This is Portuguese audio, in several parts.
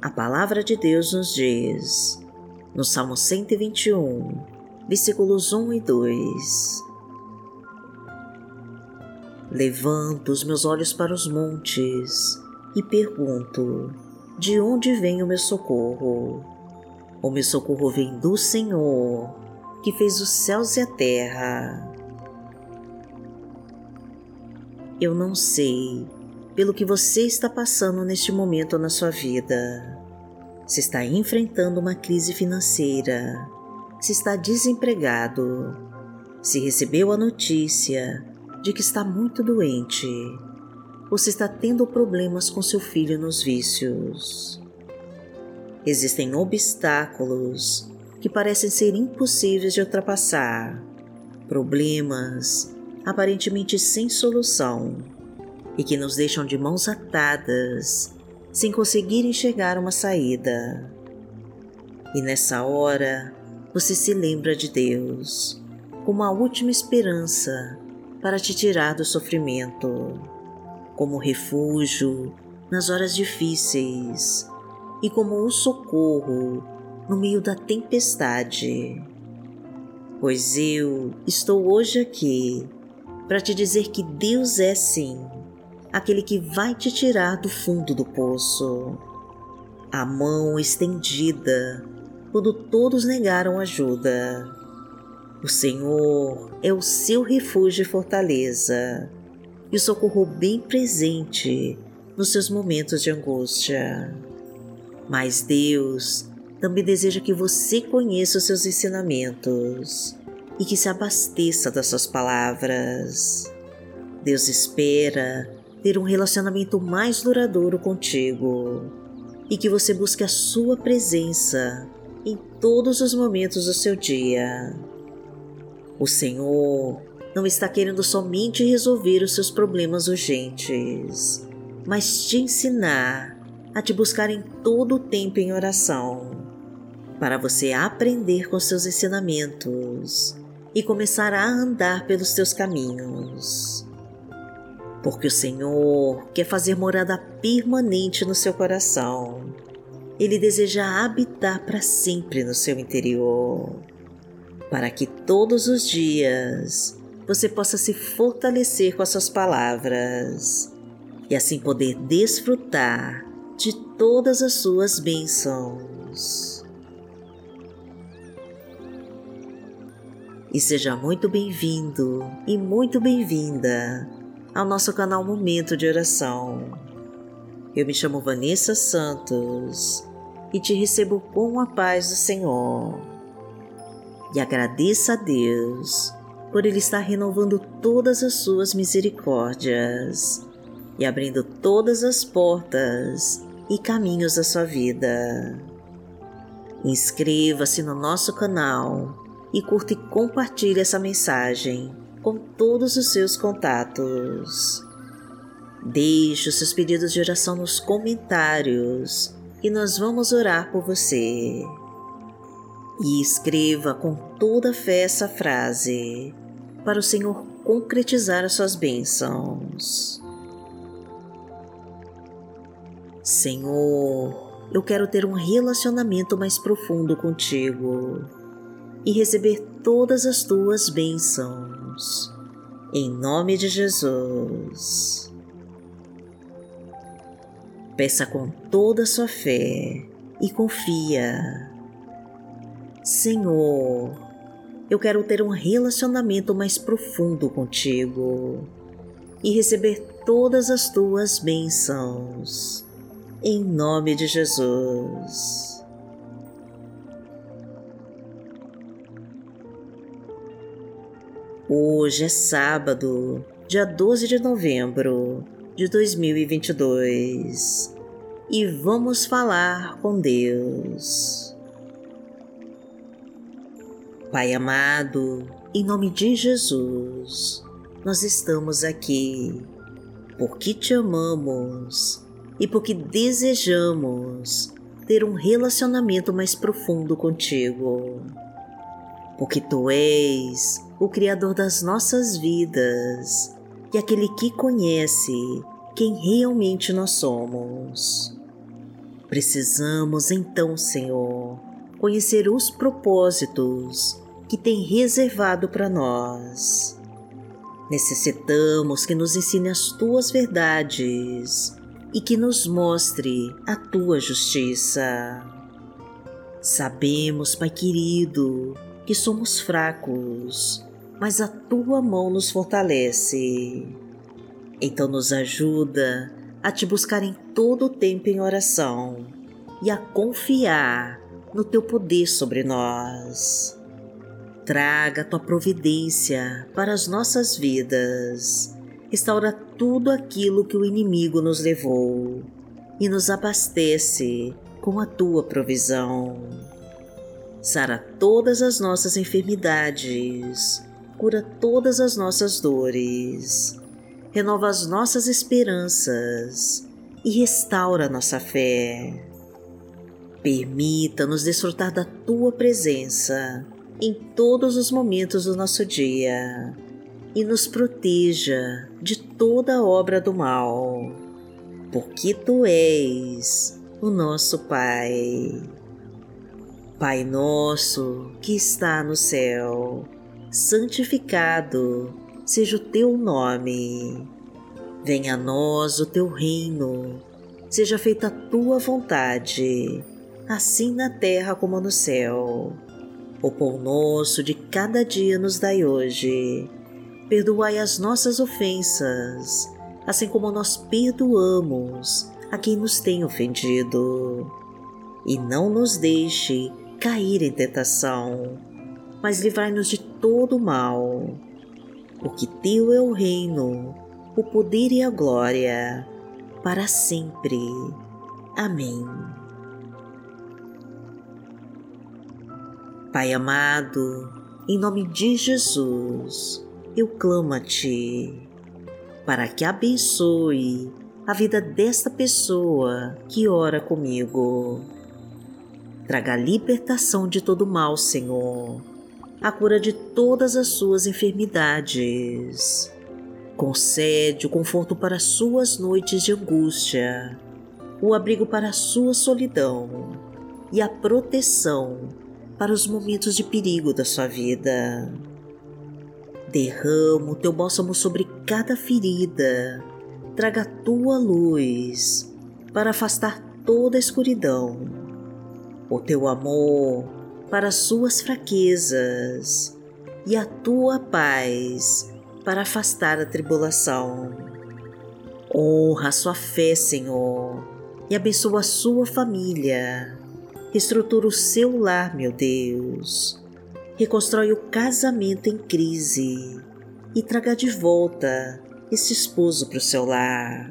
A palavra de Deus nos diz, no Salmo 121, versículos 1 e 2: Levanto os meus olhos para os montes e pergunto: de onde vem o meu socorro? O meu socorro vem do Senhor, que fez os céus e a terra. Eu não sei pelo que você está passando neste momento na sua vida. Se está enfrentando uma crise financeira, se está desempregado, se recebeu a notícia de que está muito doente você está tendo problemas com seu filho nos vícios. Existem obstáculos que parecem ser impossíveis de ultrapassar, problemas aparentemente sem solução e que nos deixam de mãos atadas, sem conseguir enxergar uma saída. E nessa hora, você se lembra de Deus como a última esperança para te tirar do sofrimento como refúgio nas horas difíceis e como um socorro no meio da tempestade. Pois eu estou hoje aqui para te dizer que Deus é sim aquele que vai te tirar do fundo do poço. A mão estendida quando todos negaram ajuda. O Senhor é o seu refúgio e fortaleza e o socorro bem presente nos seus momentos de angústia. Mas Deus também deseja que você conheça os seus ensinamentos e que se abasteça das suas palavras. Deus espera ter um relacionamento mais duradouro contigo e que você busque a sua presença em todos os momentos do seu dia. O Senhor não está querendo somente resolver os seus problemas urgentes, mas te ensinar a te buscar em todo o tempo em oração, para você aprender com seus ensinamentos e começar a andar pelos teus caminhos. Porque o Senhor quer fazer morada permanente no seu coração. Ele deseja habitar para sempre no seu interior, para que todos os dias você possa se fortalecer com as suas palavras e assim poder desfrutar de todas as suas bênçãos. E seja muito bem-vindo e muito bem-vinda ao nosso canal Momento de Oração. Eu me chamo Vanessa Santos e te recebo com a paz do Senhor. E agradeça a Deus por Ele estar renovando todas as suas misericórdias e abrindo todas as portas e caminhos da sua vida. Inscreva-se no nosso canal e curta e compartilhe essa mensagem com todos os seus contatos. Deixe os seus pedidos de oração nos comentários e nós vamos orar por você e escreva com toda fé essa frase para o Senhor concretizar as suas bênçãos. Senhor, eu quero ter um relacionamento mais profundo contigo e receber todas as tuas bênçãos. Em nome de Jesus. Peça com toda a sua fé e confia Senhor, eu quero ter um relacionamento mais profundo contigo e receber todas as tuas bênçãos. Em nome de Jesus. Hoje é sábado, dia 12 de novembro de 2022 e vamos falar com Deus. Pai amado, em nome de Jesus, nós estamos aqui porque te amamos e porque desejamos ter um relacionamento mais profundo contigo. Porque tu és o Criador das nossas vidas e aquele que conhece quem realmente nós somos. Precisamos então, Senhor, conhecer os propósitos que tem reservado para nós. Necessitamos que nos ensine as tuas verdades e que nos mostre a tua justiça. Sabemos, Pai querido, que somos fracos, mas a tua mão nos fortalece. Então nos ajuda a te buscar em todo o tempo em oração e a confiar no teu poder sobre nós. Traga a tua providência para as nossas vidas. Restaura tudo aquilo que o inimigo nos levou e nos abastece com a tua provisão. Sara todas as nossas enfermidades, cura todas as nossas dores, renova as nossas esperanças e restaura nossa fé. Permita-nos desfrutar da tua presença em todos os momentos do nosso dia e nos proteja de toda obra do mal, porque tu és o nosso Pai. Pai nosso que está no céu, santificado seja o teu nome. Venha a nós o teu reino, seja feita a tua vontade, assim na terra como no céu. O pão nosso de cada dia nos dai hoje. Perdoai as nossas ofensas, assim como nós perdoamos a quem nos tem ofendido. E não nos deixe cair em tentação, mas livrai-nos de todo mal. Porque Teu é o reino, o poder e a glória, para sempre. Amém. Pai amado, em nome de Jesus, eu clamo a Ti para que abençoe a vida desta pessoa que ora comigo. Traga a libertação de todo mal, Senhor, a cura de todas as suas enfermidades. Concede o conforto para suas noites de angústia, o abrigo para sua solidão e a proteção para os momentos de perigo da sua vida. Derrama o teu bálsamo sobre cada ferida, traga a tua luz para afastar toda a escuridão, o teu amor para as suas fraquezas e a tua paz para afastar a tribulação. Honra sua fé, Senhor, e abençoa a sua família Reestrutura o seu lar, meu Deus. Reconstrói o casamento em crise e traga de volta esse esposo para o seu lar.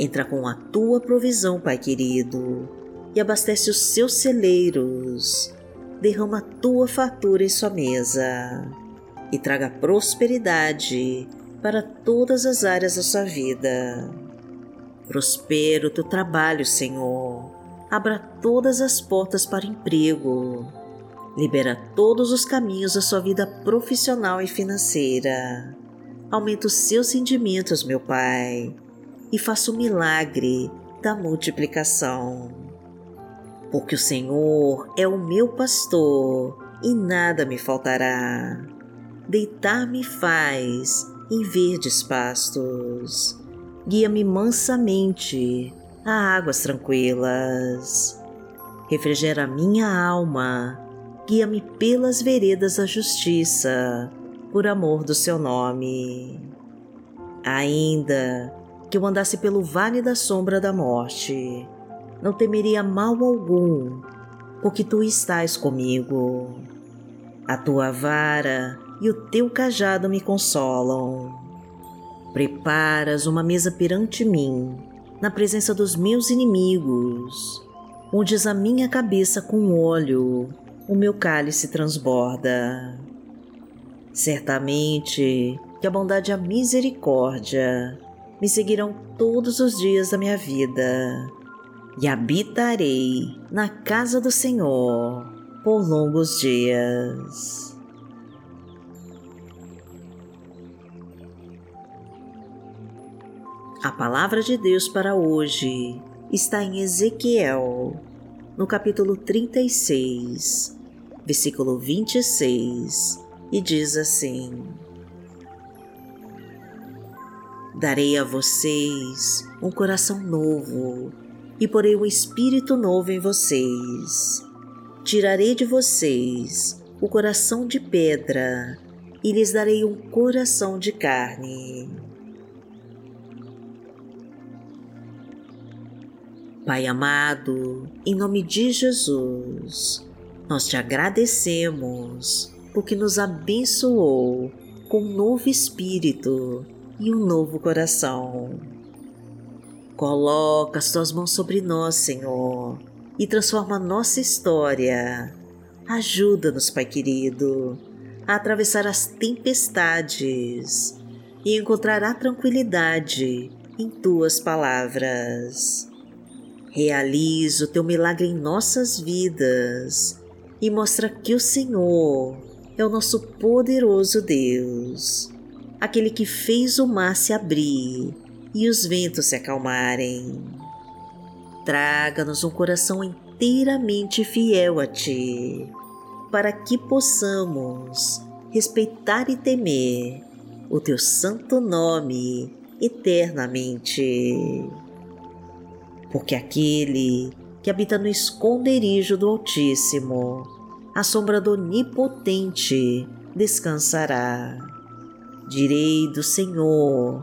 Entra com a tua provisão, Pai querido, e abastece os seus celeiros. Derrama a tua fatura em sua mesa e traga prosperidade para todas as áreas da sua vida. Prospera o teu trabalho, Senhor abra todas as portas para emprego, libera todos os caminhos da sua vida profissional e financeira. Aumenta os seus rendimentos, meu Pai, e faça o milagre da multiplicação. Porque o Senhor é o meu pastor e nada me faltará. Deitar-me faz em verdes pastos. Guia-me mansamente a águas tranquilas. Refrigera minha alma, guia-me pelas veredas da justiça, por amor do seu nome. Ainda que eu andasse pelo vale da sombra da morte, não temeria mal algum, porque tu estás comigo. A tua vara e o teu cajado me consolam. Preparas uma mesa perante mim na presença dos meus inimigos. Unges a minha cabeça com óleo, o meu cálice transborda. Certamente que a bondade e a misericórdia me seguirão todos os dias da minha vida e habitarei na casa do Senhor por longos dias. A palavra de Deus para hoje está em Ezequiel, no capítulo 36, versículo 26, e diz assim: Darei a vocês um coração novo e porei um espírito novo em vocês. Tirarei de vocês o coração de pedra e lhes darei um coração de carne. Pai amado, em nome de Jesus, nós te agradecemos porque nos abençoou com um novo espírito e um novo coração. Coloca as tuas mãos sobre nós, Senhor, e transforma nossa história. Ajuda-nos, Pai querido, a atravessar as tempestades e encontrar a tranquilidade em tuas palavras. Realiza o teu milagre em nossas vidas e mostra que o Senhor é o nosso poderoso Deus, aquele que fez o mar se abrir e os ventos se acalmarem. Traga-nos um coração inteiramente fiel a Ti, para que possamos respeitar e temer o Teu santo nome eternamente porque aquele que habita no esconderijo do Altíssimo, a sombra do Onipotente descansará. Direi do Senhor,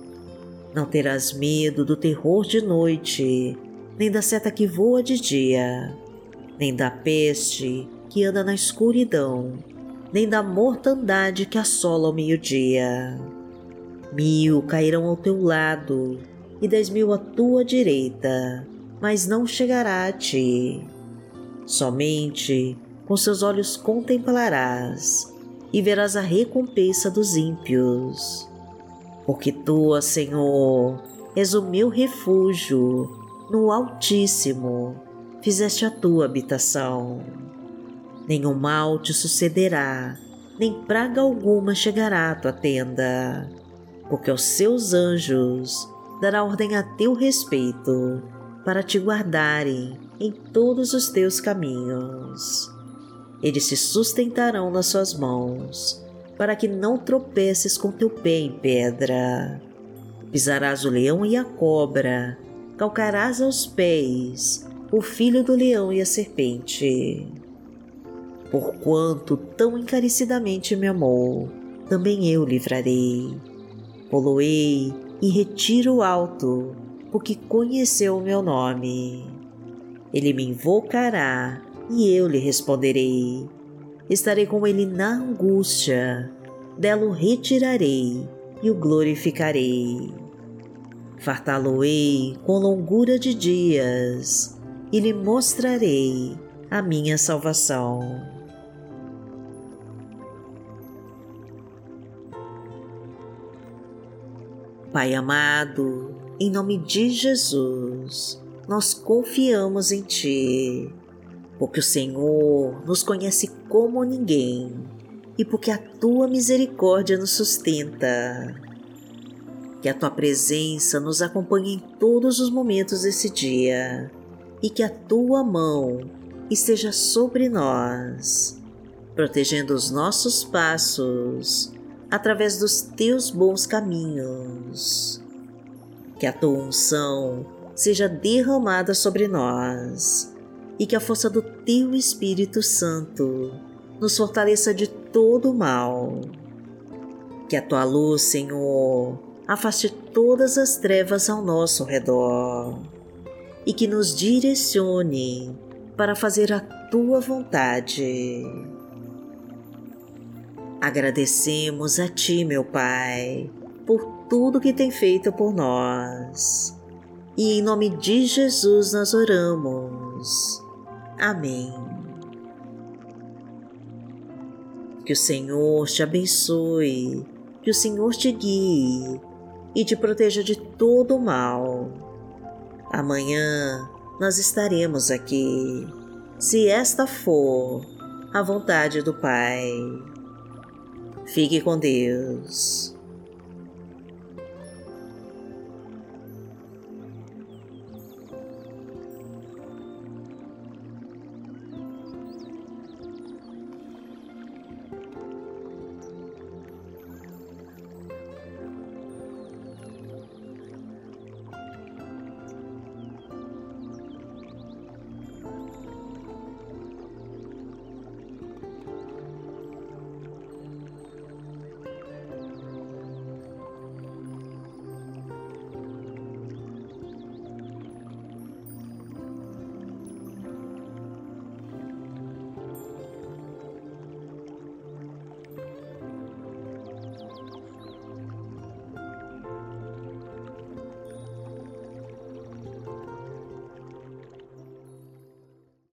Não terás medo do terror de noite, nem da seta que voa de dia, nem da peste que anda na escuridão, nem da mortandade que assola ao meio-dia. Mil cairão ao teu lado e dez mil à tua direita, mas não chegará a ti. Somente com seus olhos contemplarás e verás a recompensa dos ímpios. Porque tu, Senhor, és o meu refúgio, no Altíssimo fizeste a tua habitação. Nenhum mal te sucederá, nem praga alguma chegará à tua tenda, porque os seus anjos dará ordem a teu respeito, para te guardarem em todos os teus caminhos. Eles se sustentarão nas suas mãos, para que não tropeces com teu pé em pedra. Pisarás o leão e a cobra, calcarás aos pés o filho do leão e a serpente. Porquanto tão encarecidamente me amou, também eu livrarei. Poloei e retiro alto, porque conheceu o meu nome. Ele me invocará e eu lhe responderei. Estarei com ele na angústia, dela o retirarei e o glorificarei. Fartá-lo-ei com longura de dias e lhe mostrarei a minha salvação. Pai amado, em nome de Jesus, nós confiamos em Ti, porque o Senhor nos conhece como ninguém e porque a Tua misericórdia nos sustenta. Que a Tua presença nos acompanhe em todos os momentos desse dia e que a Tua mão esteja sobre nós, protegendo os nossos passos através dos teus bons caminhos. Que a tua unção seja derramada sobre nós e que a força do teu Espírito Santo nos fortaleça de todo o mal. Que a tua luz, Senhor, afaste todas as trevas ao nosso redor e que nos direcione para fazer a tua vontade. Agradecemos a Ti, meu Pai, por tudo que tem feito por nós. E em nome de Jesus nós oramos. Amém. Que o Senhor te abençoe, que o Senhor te guie e te proteja de todo o mal. Amanhã nós estaremos aqui, se esta for a vontade do Pai. Fique com Deus.